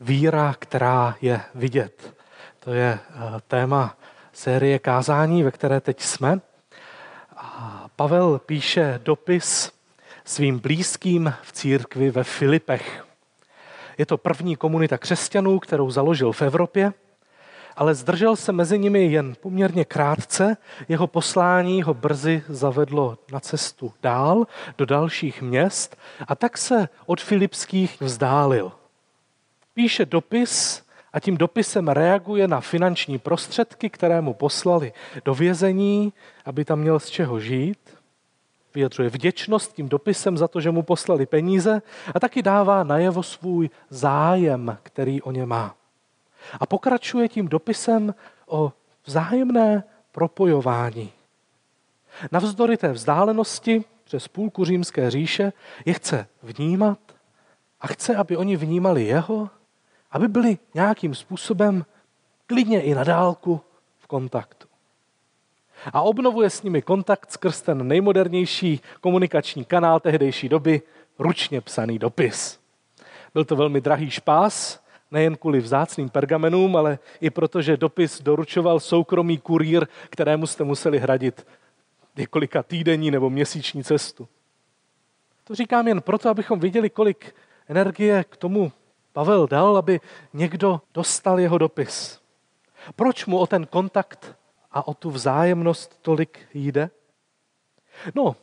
víra, která je vidět. To je eh, téma série kázání, ve které teď jsme. A Pavel píše dopis svým blízkým v církvi ve Filipech. Je to první komunita křesťanů, kterou založil v Evropě, ale zdržel se mezi nimi jen poměrně krátce. Jeho poslání ho brzy zavedlo na cestu dál do dalších měst a tak se od filipských vzdálil. Píše dopis a tím dopisem reaguje na finanční prostředky, které mu poslali do vězení, aby tam měl z čeho žít. Vyjadřuje vděčnost tím dopisem za to, že mu poslali peníze a taky dává najevo svůj zájem, který o ně má. A pokračuje tím dopisem o vzájemné propojování. Navzdory té vzdálenosti přes půlku římské říše je chce vnímat a chce, aby oni vnímali jeho aby byli nějakým způsobem klidně i na dálku v kontaktu. A obnovuje s nimi kontakt skrz ten nejmodernější komunikační kanál tehdejší doby, ručně psaný dopis. Byl to velmi drahý špás, nejen kvůli vzácným pergamenům, ale i proto, že dopis doručoval soukromý kurýr, kterému jste museli hradit několika týdenní nebo měsíční cestu. To říkám jen proto, abychom viděli, kolik energie k tomu Pavel dal, aby někdo dostal jeho dopis. Proč mu o ten kontakt a o tu vzájemnost tolik jde? No,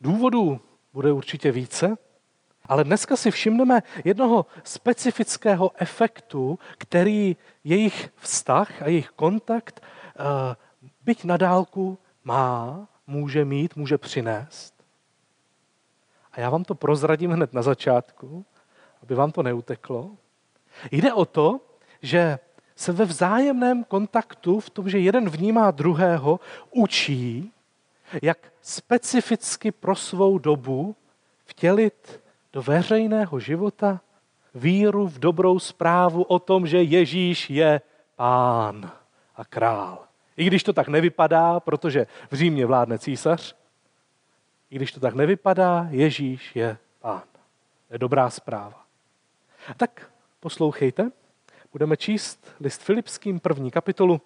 důvodů bude určitě více, ale dneska si všimneme jednoho specifického efektu, který jejich vztah a jejich kontakt, eh, byť na dálku, má, může mít, může přinést. A já vám to prozradím hned na začátku aby vám to neuteklo. Jde o to, že se ve vzájemném kontaktu, v tom, že jeden vnímá druhého, učí, jak specificky pro svou dobu vtělit do veřejného života víru v dobrou zprávu o tom, že Ježíš je pán a král. I když to tak nevypadá, protože v Římě vládne císař, i když to tak nevypadá, Ježíš je pán. To je dobrá zpráva. Tak poslouchejte, budeme číst list Filipským první kapitolu,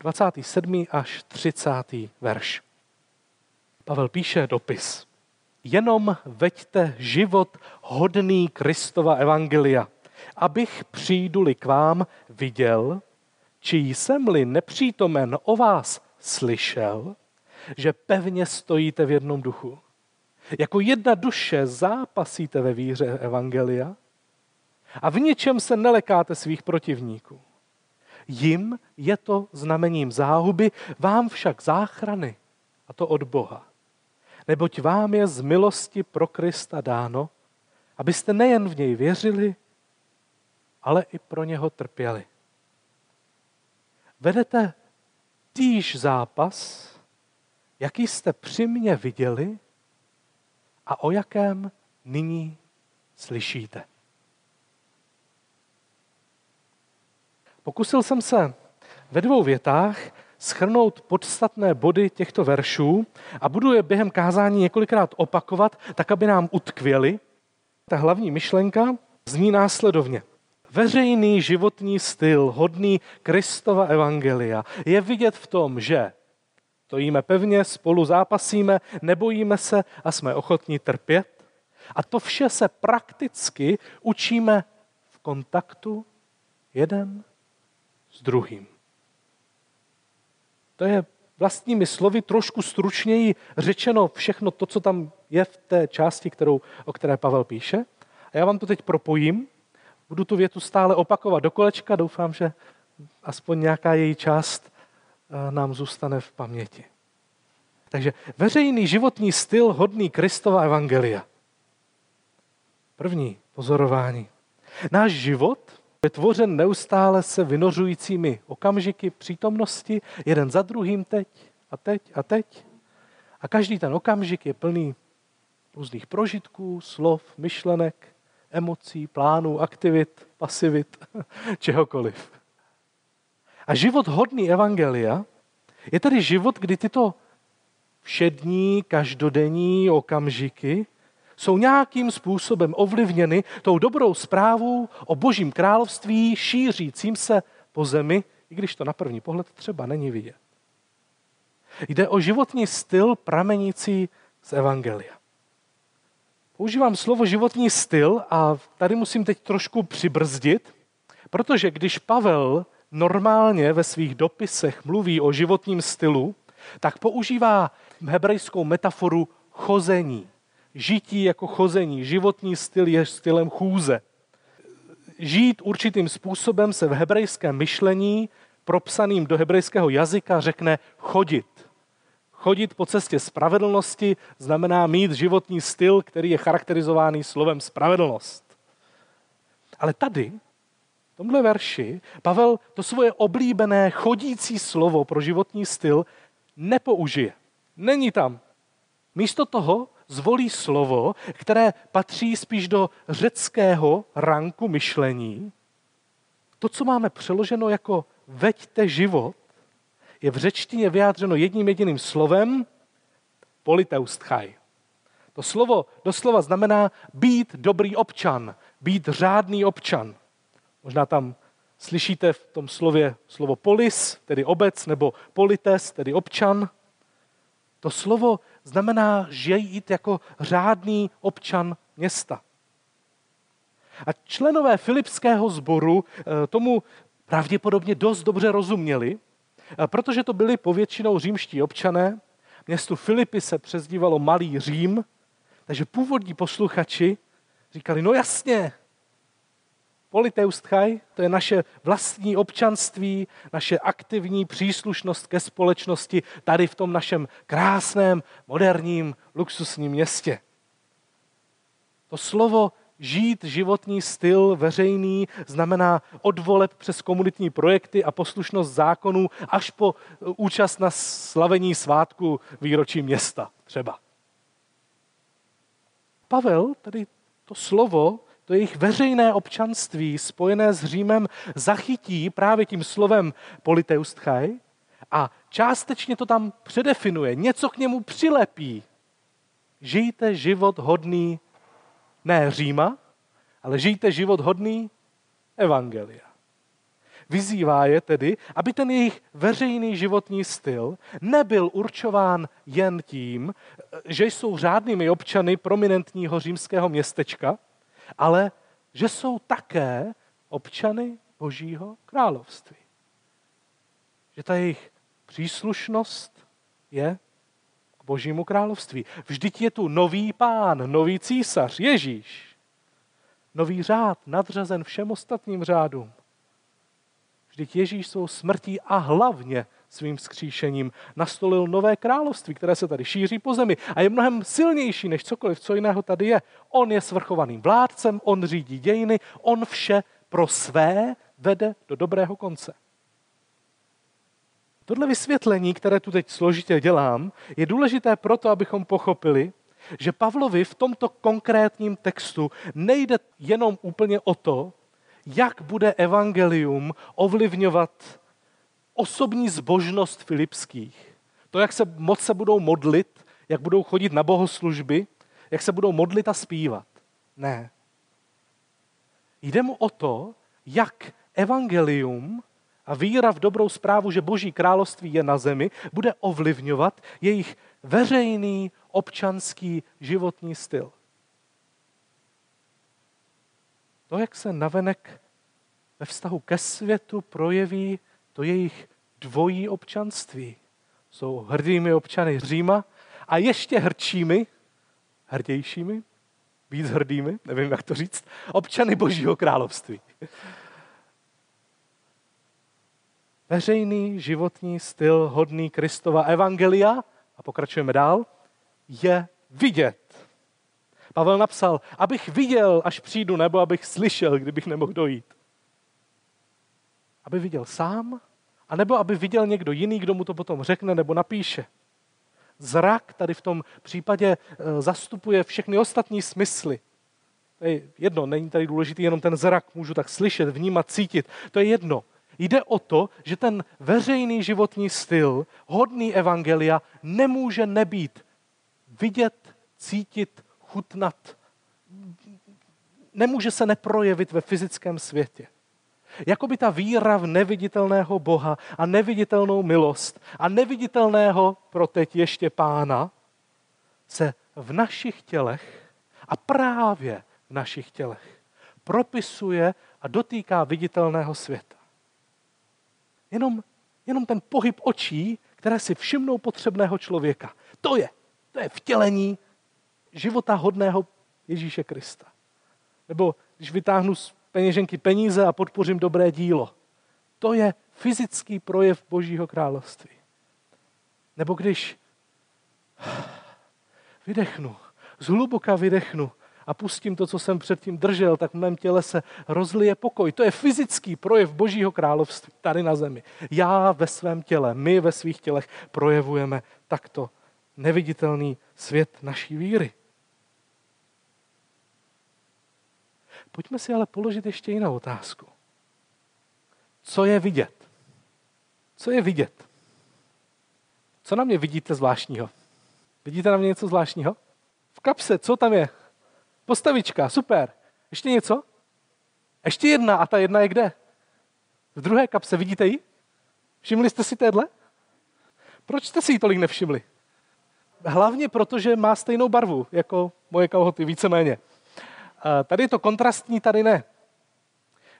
27. až 30. verš. Pavel píše dopis. Jenom veďte život hodný Kristova evangelia, abych přijdu-li k vám viděl, či jsem-li nepřítomen o vás slyšel, že pevně stojíte v jednom duchu. Jako jedna duše zápasíte ve víře evangelia a v ničem se nelekáte svých protivníků. Jim je to znamením záhuby, vám však záchrany, a to od Boha. Neboť vám je z milosti pro Krista dáno, abyste nejen v něj věřili, ale i pro něho trpěli. Vedete týž zápas, jaký jste při mně viděli a o jakém nyní slyšíte. Pokusil jsem se ve dvou větách schrnout podstatné body těchto veršů a budu je během kázání několikrát opakovat, tak aby nám utkvěly. Ta hlavní myšlenka zní následovně. Veřejný životní styl, hodný Kristova evangelia, je vidět v tom, že stojíme pevně, spolu zápasíme, nebojíme se a jsme ochotní trpět. A to vše se prakticky učíme v kontaktu jeden s druhým. To je vlastními slovy trošku stručněji řečeno všechno to, co tam je v té části, kterou, o které Pavel píše. A já vám to teď propojím. Budu tu větu stále opakovat do kolečka. Doufám, že aspoň nějaká její část eh, nám zůstane v paměti. Takže veřejný životní styl hodný Kristova evangelia. První pozorování. Náš život je tvořen neustále se vynořujícími okamžiky přítomnosti, jeden za druhým teď a teď a teď. A každý ten okamžik je plný různých prožitků, slov, myšlenek, emocí, plánů, aktivit, pasivit, čehokoliv. A život hodný evangelia je tedy život, kdy tyto všední, každodenní okamžiky jsou nějakým způsobem ovlivněny tou dobrou zprávou o božím království šířícím se po zemi, i když to na první pohled třeba není vidět. Jde o životní styl pramenící z Evangelia. Používám slovo životní styl a tady musím teď trošku přibrzdit, protože když Pavel normálně ve svých dopisech mluví o životním stylu, tak používá hebrejskou metaforu chození. Žití jako chození. Životní styl je stylem chůze. Žít určitým způsobem se v hebrejském myšlení, propsaným do hebrejského jazyka, řekne chodit. Chodit po cestě spravedlnosti znamená mít životní styl, který je charakterizovaný slovem spravedlnost. Ale tady, v tomhle verši, Pavel to svoje oblíbené chodící slovo pro životní styl nepoužije. Není tam. Místo toho zvolí slovo, které patří spíš do řeckého ranku myšlení. To, co máme přeloženo jako veďte život, je v řečtině vyjádřeno jedním jediným slovem politeustchaj. To slovo doslova znamená být dobrý občan, být řádný občan. Možná tam slyšíte v tom slově slovo polis, tedy obec, nebo polites, tedy občan. To slovo znamená žít jako řádný občan města. A členové Filipského sboru eh, tomu pravděpodobně dost dobře rozuměli, eh, protože to byli povětšinou římští občané. Městu Filipy se přezdívalo Malý Řím, takže původní posluchači říkali, no jasně, Politeustchaj, to je naše vlastní občanství, naše aktivní příslušnost ke společnosti tady v tom našem krásném, moderním, luxusním městě. To slovo žít životní styl veřejný znamená odvoleb přes komunitní projekty a poslušnost zákonů až po účast na slavení svátku výročí města třeba. Pavel tady to slovo to jejich veřejné občanství spojené s Římem zachytí právě tím slovem politeustchaj a částečně to tam předefinuje, něco k němu přilepí. Žijte život hodný ne Říma, ale žijte život hodný Evangelia. Vyzývá je tedy, aby ten jejich veřejný životní styl nebyl určován jen tím, že jsou řádnými občany prominentního římského městečka, ale že jsou také občany Božího království. Že ta jejich příslušnost je k Božímu království. Vždyť je tu nový pán, nový císař, Ježíš. Nový řád, nadřazen všem ostatním řádům. Vždyť Ježíš svou smrtí a hlavně svým skříšením nastolil nové království, které se tady šíří po zemi a je mnohem silnější než cokoliv, co jiného tady je. On je svrchovaným vládcem, on řídí dějiny, on vše pro své vede do dobrého konce. Tohle vysvětlení, které tu teď složitě dělám, je důležité proto, abychom pochopili, že Pavlovi v tomto konkrétním textu nejde jenom úplně o to, jak bude evangelium ovlivňovat osobní zbožnost filipských. To, jak se moc se budou modlit, jak budou chodit na bohoslužby, jak se budou modlit a zpívat. Ne. Jde mu o to, jak evangelium a víra v dobrou zprávu, že Boží království je na zemi, bude ovlivňovat jejich veřejný občanský životní styl. To, jak se navenek ve vztahu ke světu projeví to jejich dvojí občanství. Jsou hrdými občany Říma a ještě hrdšími, hrdějšími, víc hrdými, nevím, jak to říct, občany Božího království. Veřejný životní styl hodný Kristova evangelia, a pokračujeme dál, je vidět. Pavel napsal, abych viděl, až přijdu, nebo abych slyšel, kdybych nemohl dojít. Aby viděl sám a nebo aby viděl někdo jiný, kdo mu to potom řekne nebo napíše. Zrak tady v tom případě eh, zastupuje všechny ostatní smysly. To je jedno, není tady důležitý jenom ten zrak, můžu tak slyšet, vnímat, cítit. To je jedno. Jde o to, že ten veřejný životní styl, hodný evangelia, nemůže nebýt vidět, cítit, chutnat, nemůže se neprojevit ve fyzickém světě. Jakoby ta víra v neviditelného Boha a neviditelnou milost a neviditelného pro teď ještě pána se v našich tělech a právě v našich tělech propisuje a dotýká viditelného světa. Jenom, jenom ten pohyb očí, které si všimnou potřebného člověka. To je, to je vtělení života hodného Ježíše Krista. Nebo když vytáhnu z peněženky peníze a podpořím dobré dílo. To je fyzický projev Božího království. Nebo když vydechnu, zhluboka vydechnu a pustím to, co jsem předtím držel, tak v mém těle se rozlije pokoj. To je fyzický projev Božího království tady na zemi. Já ve svém těle, my ve svých tělech projevujeme takto neviditelný svět naší víry. Pojďme si ale položit ještě jinou otázku. Co je vidět? Co je vidět? Co na mě vidíte zvláštního? Vidíte na mě něco zvláštního? V kapse, co tam je? Postavička, super. Ještě něco? Ještě jedna a ta jedna je kde? V druhé kapse, vidíte ji? Všimli jste si téhle? Proč jste si ji tolik nevšimli? Hlavně proto, že má stejnou barvu jako moje kalhoty, víceméně. Tady je to kontrastní, tady ne.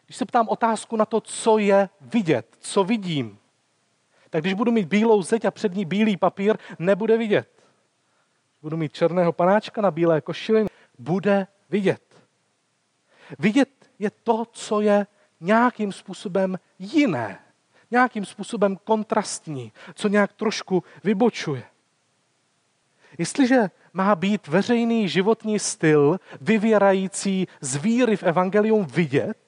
Když se ptám otázku na to, co je vidět, co vidím, tak když budu mít bílou zeď a před ní bílý papír, nebude vidět. Budu mít černého panáčka na bílé košili, bude vidět. Vidět je to, co je nějakým způsobem jiné, nějakým způsobem kontrastní, co nějak trošku vybočuje. Jestliže má být veřejný životní styl vyvěrající z víry v evangelium vidět,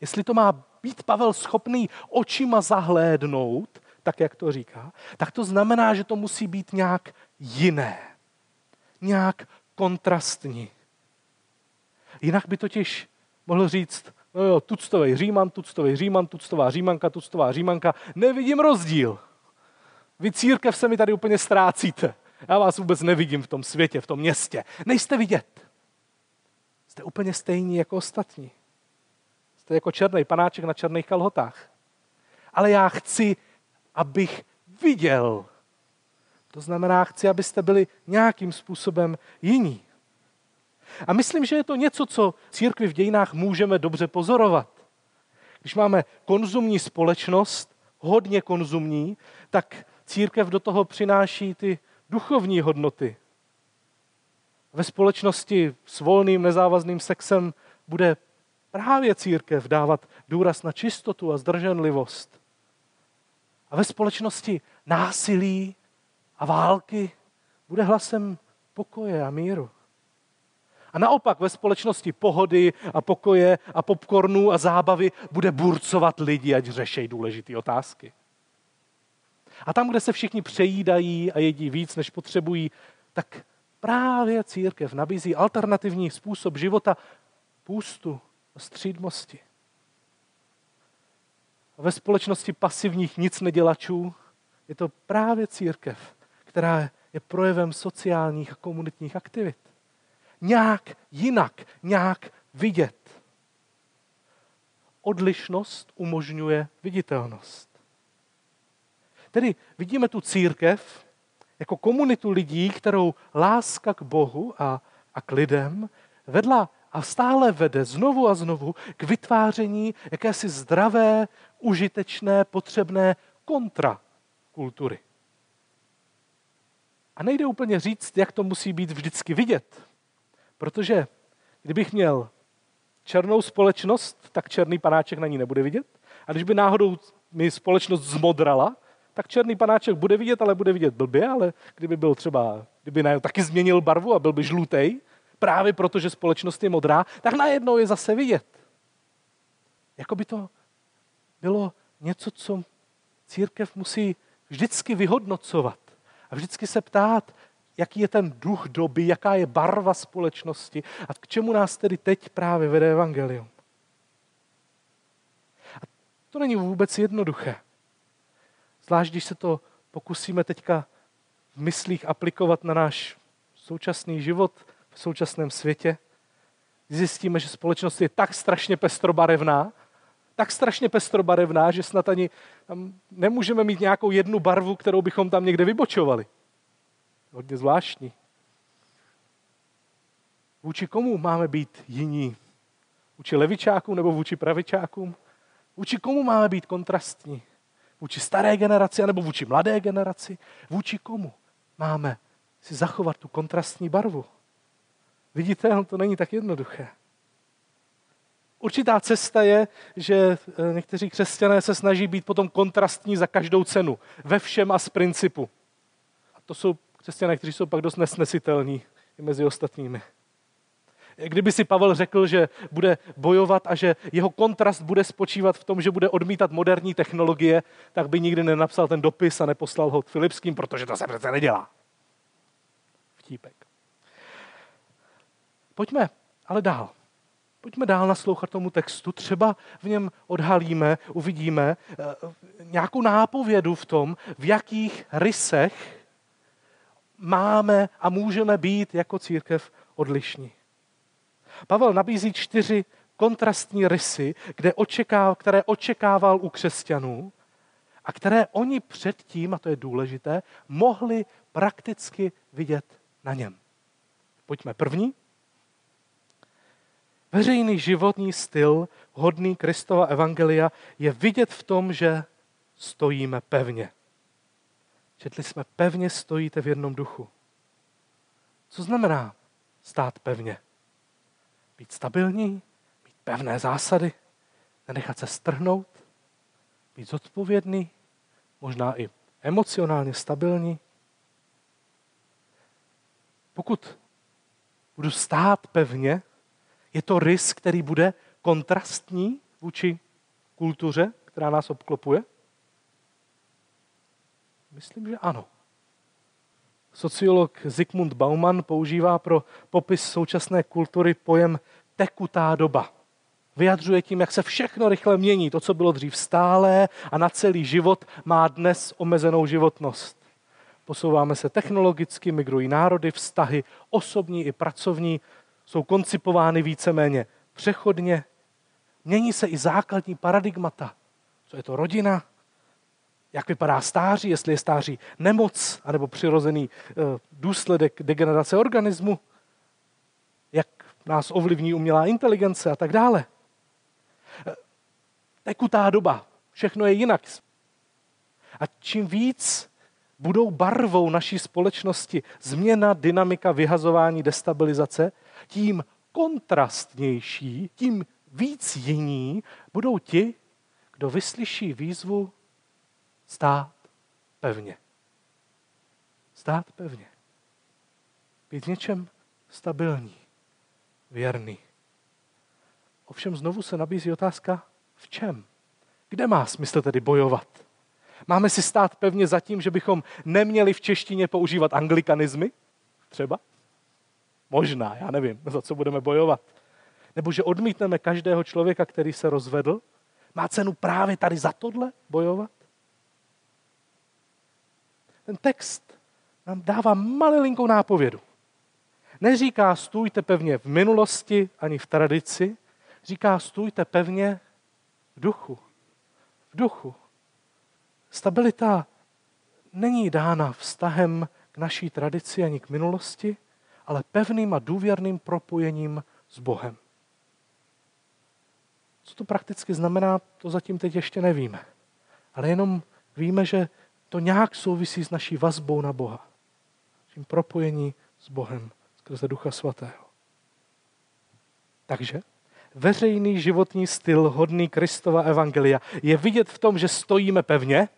jestli to má být Pavel schopný očima zahlédnout, tak jak to říká, tak to znamená, že to musí být nějak jiné, nějak kontrastní. Jinak by totiž mohl říct, no jo, tuctový říman, tuctový říman, tuctová římanka, tuctová římanka, nevidím rozdíl. Vy církev se mi tady úplně ztrácíte. Já vás vůbec nevidím v tom světě, v tom městě. Nejste vidět. Jste úplně stejní jako ostatní. Jste jako černý panáček na černých kalhotách. Ale já chci, abych viděl. To znamená, chci, abyste byli nějakým způsobem jiní. A myslím, že je to něco, co církvi v dějinách můžeme dobře pozorovat. Když máme konzumní společnost, hodně konzumní, tak církev do toho přináší ty duchovní hodnoty. Ve společnosti s volným nezávazným sexem bude právě církev dávat důraz na čistotu a zdrženlivost. A ve společnosti násilí a války bude hlasem pokoje a míru. A naopak ve společnosti pohody a pokoje a popcornu a zábavy bude burcovat lidi, ať řešejí důležité otázky. A tam, kde se všichni přejídají a jedí víc, než potřebují, tak právě církev nabízí alternativní způsob života půstu a střídmosti. A ve společnosti pasivních nic nedělačů je to právě církev, která je projevem sociálních a komunitních aktivit. Nějak jinak, nějak vidět. Odlišnost umožňuje viditelnost. Tedy vidíme tu církev jako komunitu lidí, kterou láska k Bohu a, a k lidem vedla a stále vede znovu a znovu k vytváření jakési zdravé, užitečné, potřebné kontrakultury. A nejde úplně říct, jak to musí být vždycky vidět. Protože kdybych měl černou společnost, tak černý panáček na ní nebude vidět. A když by náhodou mi společnost zmodrala, tak černý panáček bude vidět, ale bude vidět blbě, ale kdyby byl třeba, kdyby najednou taky změnil barvu a byl by žlutý, právě proto, že společnost je modrá, tak najednou je zase vidět. Jako by to bylo něco, co církev musí vždycky vyhodnocovat a vždycky se ptát, jaký je ten duch doby, jaká je barva společnosti a k čemu nás tedy teď právě vede evangelium. A to není vůbec jednoduché. Zvlášť, když se to pokusíme teďka v myslích aplikovat na náš současný život, v současném světě. Zjistíme, že společnost je tak strašně pestrobarevná, tak strašně pestrobarevná, že snad ani tam nemůžeme mít nějakou jednu barvu, kterou bychom tam někde vybočovali. Hodně zvláštní. Vůči komu máme být jiní? Vůči levičákům nebo vůči pravičákům? Vůči komu máme být kontrastní? Vůči staré generaci nebo vůči mladé generaci? Vůči komu máme si zachovat tu kontrastní barvu? Vidíte, to není tak jednoduché. Určitá cesta je, že eh, někteří křesťané se snaží být potom kontrastní za každou cenu, ve všem a z principu. A to jsou křesťané, kteří jsou pak dost nesnesitelní mezi ostatními. Kdyby si Pavel řekl, že bude bojovat a že jeho kontrast bude spočívat v tom, že bude odmítat moderní technologie, tak by nikdy nenapsal ten dopis a neposlal ho Filipským, protože to se přece nedělá. Vtípek. Pojďme ale dál. Pojďme dál naslouchat tomu textu. Třeba v něm odhalíme, uvidíme eh, nějakou nápovědu v tom, v jakých rysech máme a můžeme být jako církev odlišní. Pavel nabízí čtyři kontrastní rysy, kde očeká, které očekával u křesťanů a které oni předtím, a to je důležité, mohli prakticky vidět na něm. Pojďme první. Veřejný životní styl, hodný Kristova evangelia, je vidět v tom, že stojíme pevně. Četli jsme, pevně stojíte v jednom duchu. Co znamená stát pevně? Být stabilní, mít pevné zásady, nenechat se strhnout, být zodpovědný, možná i emocionálně stabilní. Pokud budu stát pevně, je to rys, který bude kontrastní vůči kultuře, která nás obklopuje? Myslím, že ano. Sociolog Zygmunt Bauman používá pro popis současné kultury pojem tekutá doba. Vyjadřuje tím, jak se všechno rychle mění. To, co bylo dřív stálé a na celý život, má dnes omezenou životnost. Posouváme se technologicky, migrují národy, vztahy, osobní i pracovní, jsou koncipovány víceméně přechodně. Mění se i základní paradigmata. Co je to rodina, jak vypadá stáří, jestli je stáří nemoc anebo přirozený eh, důsledek degenerace organismu, jak nás ovlivní umělá inteligence a tak dále. Eh, tekutá doba, všechno je jinak. A čím víc budou barvou naší společnosti změna, dynamika, vyhazování, destabilizace, tím kontrastnější, tím víc jiní budou ti, kdo vyslyší výzvu stát pevně. Stát pevně. Být v něčem stabilní, věrný. Ovšem znovu se nabízí otázka, v čem? Kde má smysl tedy bojovat? Máme si stát pevně za tím, že bychom neměli v češtině používat anglikanizmy? Třeba? Možná, já nevím, za co budeme bojovat. Nebo že odmítneme každého člověka, který se rozvedl? Má cenu právě tady za tohle bojovat? Ten text nám dává malilinkou nápovědu. Neříká stůjte pevně v minulosti ani v tradici, říká stůjte pevně v duchu. V duchu. Stabilita není dána vztahem k naší tradici ani k minulosti, ale pevným a důvěrným propojením s Bohem. Co to prakticky znamená, to zatím teď ještě nevíme. Ale jenom víme, že to nějak souvisí s naší vazbou na Boha. Tím propojení s Bohem skrze Ducha Svatého. Takže veřejný životní styl hodný Kristova evangelia je vidět v tom, že stojíme pevně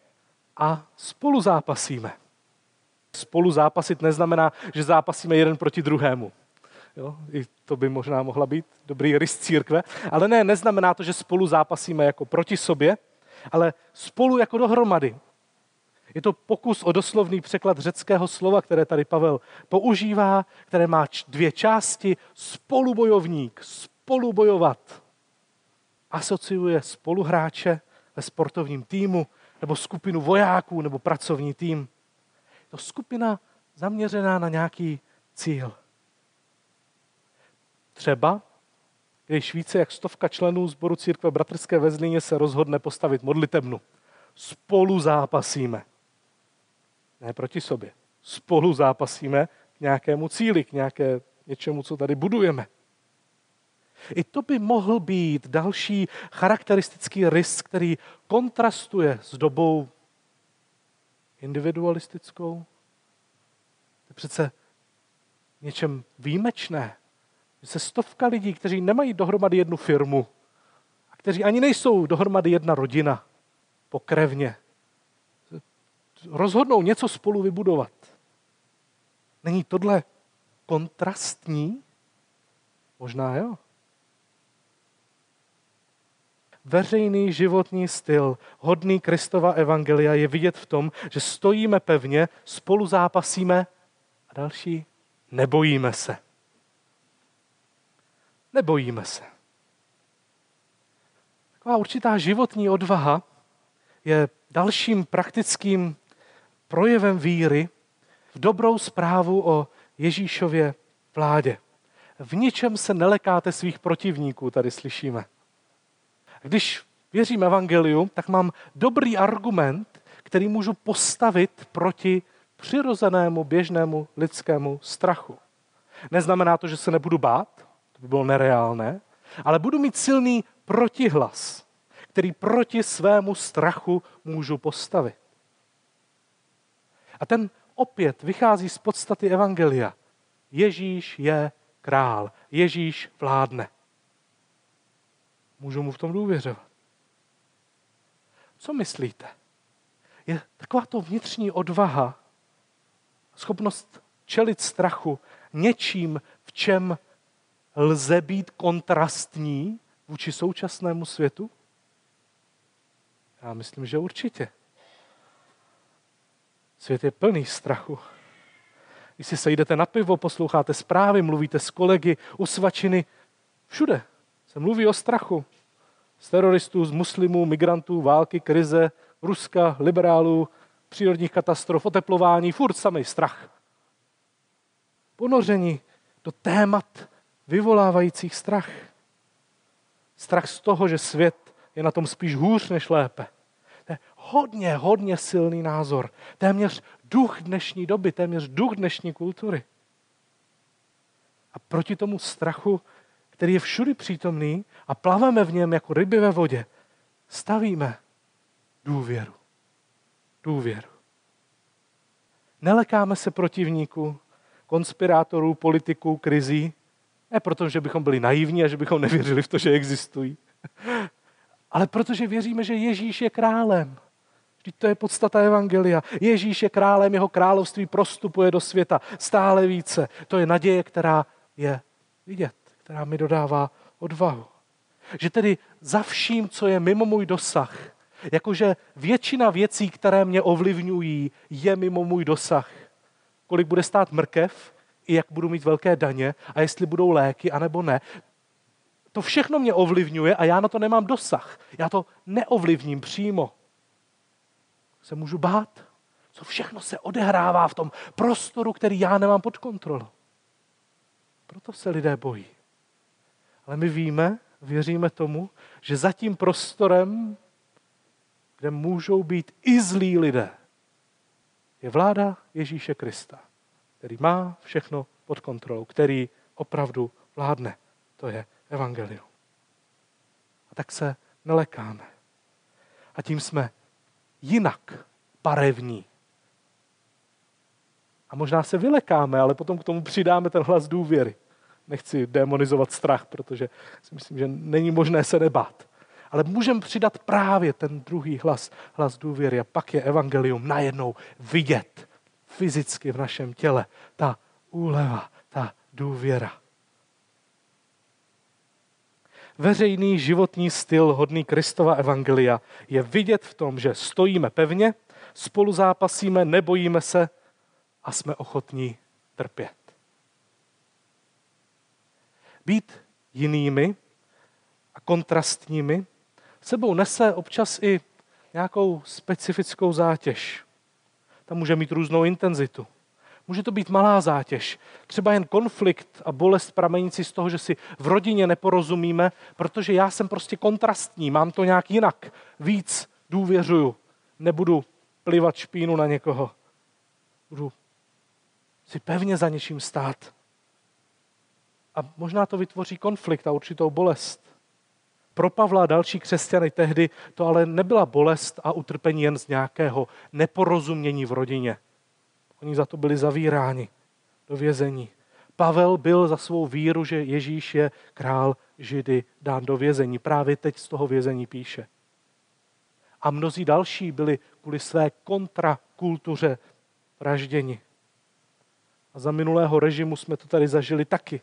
a spolu zápasíme. Spolu zápasit neznamená, že zápasíme jeden proti druhému. Jo? I to by možná mohla být dobrý rys církve. Ale ne, neznamená to, že spolu zápasíme jako proti sobě, ale spolu jako dohromady. Je to pokus o doslovný překlad řeckého slova, které tady Pavel používá, které má dvě části. Spolubojovník, spolubojovat. Asociuje spoluhráče ve sportovním týmu, nebo skupinu vojáků, nebo pracovní tým to skupina zaměřená na nějaký cíl. Třeba, když více jak stovka členů sboru církve Bratrské ve Zlíně se rozhodne postavit modlitebnu. Spolu zápasíme. Ne proti sobě. Spolu zápasíme k nějakému cíli, k nějaké něčemu, co tady budujeme. I to by mohl být další charakteristický rys, který kontrastuje s dobou individualistickou. To je přece něčem výjimečné. Že se stovka lidí, kteří nemají dohromady jednu firmu a kteří ani nejsou dohromady jedna rodina pokrevně, rozhodnou něco spolu vybudovat. Není tohle kontrastní? Možná jo. Veřejný životní styl, hodný Kristova evangelia je vidět v tom, že stojíme pevně, spolu zápasíme a další nebojíme se. Nebojíme se. Taková určitá životní odvaha je dalším praktickým projevem víry v dobrou zprávu o Ježíšově vládě. V ničem se nelekáte svých protivníků, tady slyšíme. Když věřím evangeliu, tak mám dobrý argument, který můžu postavit proti přirozenému běžnému lidskému strachu. Neznamená to, že se nebudu bát, to by bylo nereálné, ale budu mít silný protihlas, který proti svému strachu můžu postavit. A ten opět vychází z podstaty Evangelia. Ježíš je král, Ježíš vládne. Můžu mu v tom důvěřovat. Co myslíte? Je taková to vnitřní odvaha, schopnost čelit strachu něčím, v čem lze být kontrastní vůči současnému světu? Já myslím, že určitě. Svět je plný strachu. Když si sejdete na pivo, posloucháte zprávy, mluvíte s kolegy, u svačiny, všude se mluví o strachu. Z teroristů, z muslimů, migrantů, války, krize, Ruska, liberálů, přírodních katastrof, oteplování, furt samý strach. Ponoření do témat vyvolávajících strach. Strach z toho, že svět je na tom spíš hůř než lépe. Hodně, hodně silný názor. Téměř duch dnešní doby, téměř duch dnešní kultury. A proti tomu strachu, který je všudy přítomný a plaveme v něm jako ryby ve vodě, stavíme důvěru. Důvěru. Nelekáme se protivníků, konspirátorů, politiků, krizí, ne proto, že bychom byli naivní a že bychom nevěřili v to, že existují, ale protože věříme, že Ježíš je králem. Vždyť to je podstata Evangelia. Ježíš je králem, jeho království prostupuje do světa stále více. To je naděje, která je vidět, která mi dodává odvahu. Že tedy za vším, co je mimo můj dosah, jakože většina věcí, které mě ovlivňují, je mimo můj dosah. Kolik bude stát mrkev, i jak budu mít velké daně a jestli budou léky, anebo ne. To všechno mě ovlivňuje a já na to nemám dosah. Já to neovlivním přímo. Se můžu bát, co všechno se odehrává v tom prostoru, který já nemám pod kontrolou. Proto se lidé bojí. Ale my víme, věříme tomu, že za tím prostorem, kde můžou být i zlí lidé, je vláda Ježíše Krista, který má všechno pod kontrolou, který opravdu vládne. To je evangelium. A tak se nelekáme. A tím jsme jinak barevní. A možná se vylekáme, ale potom k tomu přidáme ten hlas důvěry. Nechci demonizovat strach, protože si myslím, že není možné se nebát. Ale můžeme přidat právě ten druhý hlas, hlas důvěry. A pak je evangelium najednou vidět fyzicky v našem těle. Ta úleva, ta důvěra. Veřejný životní styl hodný Kristova evangelia je vidět v tom, že stojíme pevně, spolu zápasíme, nebojíme se a jsme ochotní trpět. Být jinými a kontrastními sebou nese občas i nějakou specifickou zátěž. Ta může mít různou intenzitu. Může to být malá zátěž, třeba jen konflikt a bolest pramenící z toho, že si v rodině neporozumíme, protože já jsem prostě kontrastní, mám to nějak jinak, víc důvěřuju, nebudu plivat špínu na někoho. Budu si pevně za něčím stát. A možná to vytvoří konflikt a určitou bolest. Pro Pavla a další křesťany tehdy to ale nebyla bolest a utrpení jen z nějakého neporozumění v rodině. Oni za to byli zavíráni do vězení. Pavel byl za svou víru, že Ježíš je král Židy dán do vězení. Právě teď z toho vězení píše. A mnozí další byli kvůli své kontrakultuře vražděni. A za minulého režimu jsme to tady zažili taky.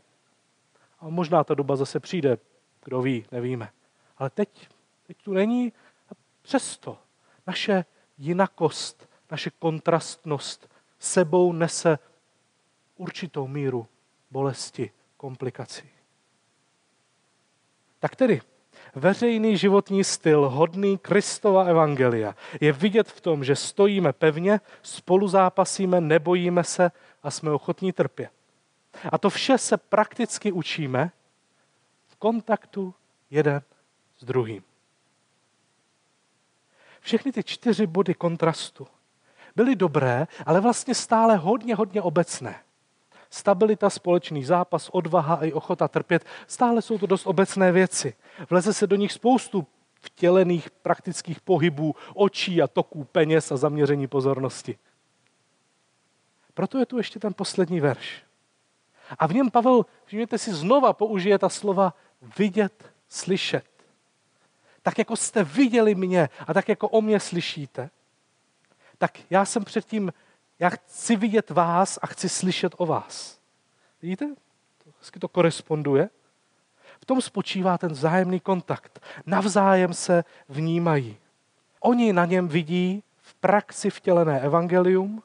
A možná ta doba zase přijde, kdo ví, nevíme. Ale teď, teď tu není a přesto naše jinakost, naše kontrastnost sebou nese určitou míru bolesti, komplikací. Tak tedy, veřejný životní styl hodný Kristova evangelia je vidět v tom, že stojíme pevně, spolu zápasíme, nebojíme se a jsme ochotní trpět. A to vše se prakticky učíme v kontaktu jeden s druhým. Všechny ty čtyři body kontrastu byly dobré, ale vlastně stále hodně, hodně obecné. Stabilita, společný zápas, odvaha a i ochota trpět, stále jsou to dost obecné věci. Vleze se do nich spoustu vtělených praktických pohybů, očí a toků peněz a zaměření pozornosti. Proto je tu ještě ten poslední verš. A v něm Pavel, všimněte si, znova použije ta slova vidět, slyšet. Tak jako jste viděli mě a tak jako o mě slyšíte, tak já jsem předtím, já chci vidět vás a chci slyšet o vás. Vidíte? Hezky to koresponduje. V tom spočívá ten vzájemný kontakt. Navzájem se vnímají. Oni na něm vidí v praxi vtělené evangelium,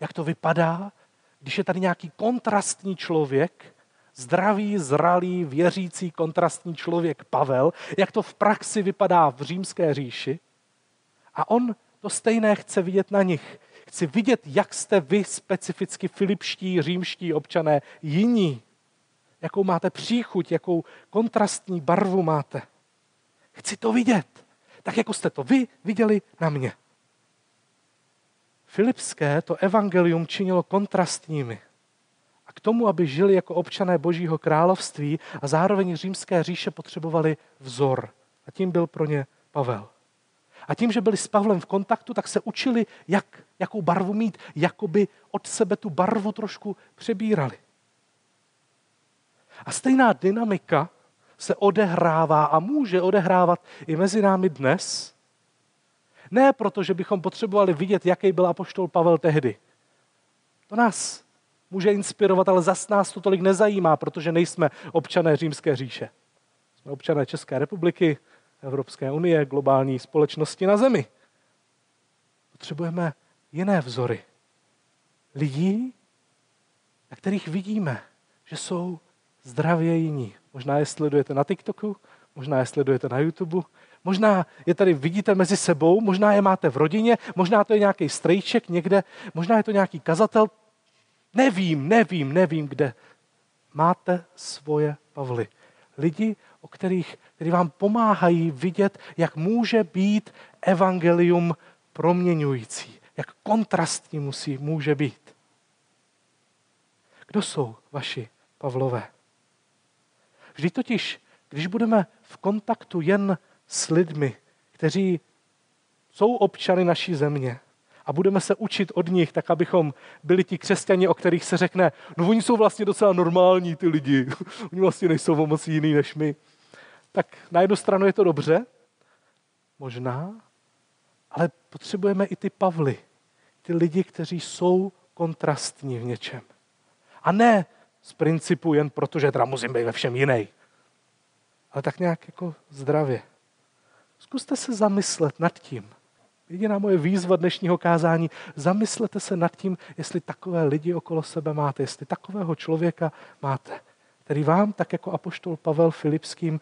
jak to vypadá, když je tady nějaký kontrastní člověk, zdravý, zralý, věřící, kontrastní člověk Pavel, jak to v praxi vypadá v římské říši. A on to stejné chce vidět na nich. Chci vidět, jak jste vy specificky filipští, římští občané jiní. Jakou máte příchuť, jakou kontrastní barvu máte. Chci to vidět. Tak jako jste to vy viděli na mě. Filipské to evangelium činilo kontrastními. A k tomu, aby žili jako občané Božího království a zároveň římské říše potřebovali vzor. A tím byl pro ně Pavel. A tím, že byli s Pavlem v kontaktu, tak se učili, jak, jakou barvu mít, jakoby od sebe tu barvu trošku přebírali. A stejná dynamika se odehrává a může odehrávat i mezi námi dnes. Ne proto, že bychom potřebovali vidět, jaký byl apoštol Pavel tehdy. To nás může inspirovat, ale zas nás to tolik nezajímá, protože nejsme občané římské říše. Jsme občané České republiky, Evropské unie, globální společnosti na zemi. Potřebujeme jiné vzory. Lidí, na kterých vidíme, že jsou zdravě jiní. Možná je sledujete na TikToku, možná je sledujete na YouTube, možná je tady vidíte mezi sebou, možná je máte v rodině, možná to je nějaký strejček někde, možná je to nějaký kazatel. Nevím, nevím, nevím, kde. Máte svoje Pavly. Lidi, o kterých, který vám pomáhají vidět, jak může být evangelium proměňující, jak kontrastní musí, může být. Kdo jsou vaši Pavlové? Vždy totiž, když budeme v kontaktu jen s lidmi, kteří jsou občany naší země, a budeme se učit od nich, tak abychom byli ti křesťani, o kterých se řekne, no oni jsou vlastně docela normální ty lidi, oni vlastně nejsou o moc jiný než my. Tak na jednu stranu je to dobře, možná, ale potřebujeme i ty Pavly, ty lidi, kteří jsou kontrastní v něčem. A ne z principu jen proto, že teda musím být ve všem jiný. Ale tak nějak jako zdravě. Zkuste se zamyslet nad tím. Jediná moje výzva dnešního kázání, zamyslete se nad tím, jestli takové lidi okolo sebe máte, jestli takového člověka máte, který vám, tak jako apoštol Pavel Filipským,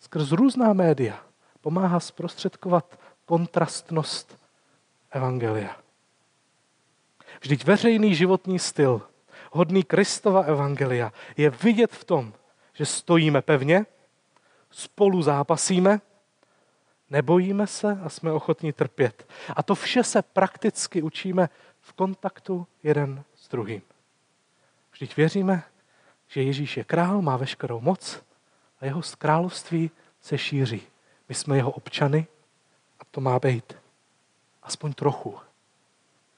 skrz různá média pomáhá zprostředkovat kontrastnost Evangelia. Vždyť veřejný životní styl, hodný Kristova evangelia, je vidět v tom, že stojíme pevně, spolu zápasíme, nebojíme se a jsme ochotní trpět. A to vše se prakticky učíme v kontaktu jeden s druhým. Vždyť věříme, že Ježíš je král, má veškerou moc a jeho království se šíří. My jsme jeho občany a to má být aspoň trochu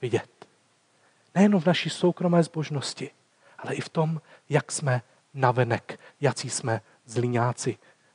vidět. Nejenom v naší soukromé zbožnosti, ale i v tom, jak jsme navenek, jací jsme zlíňáci,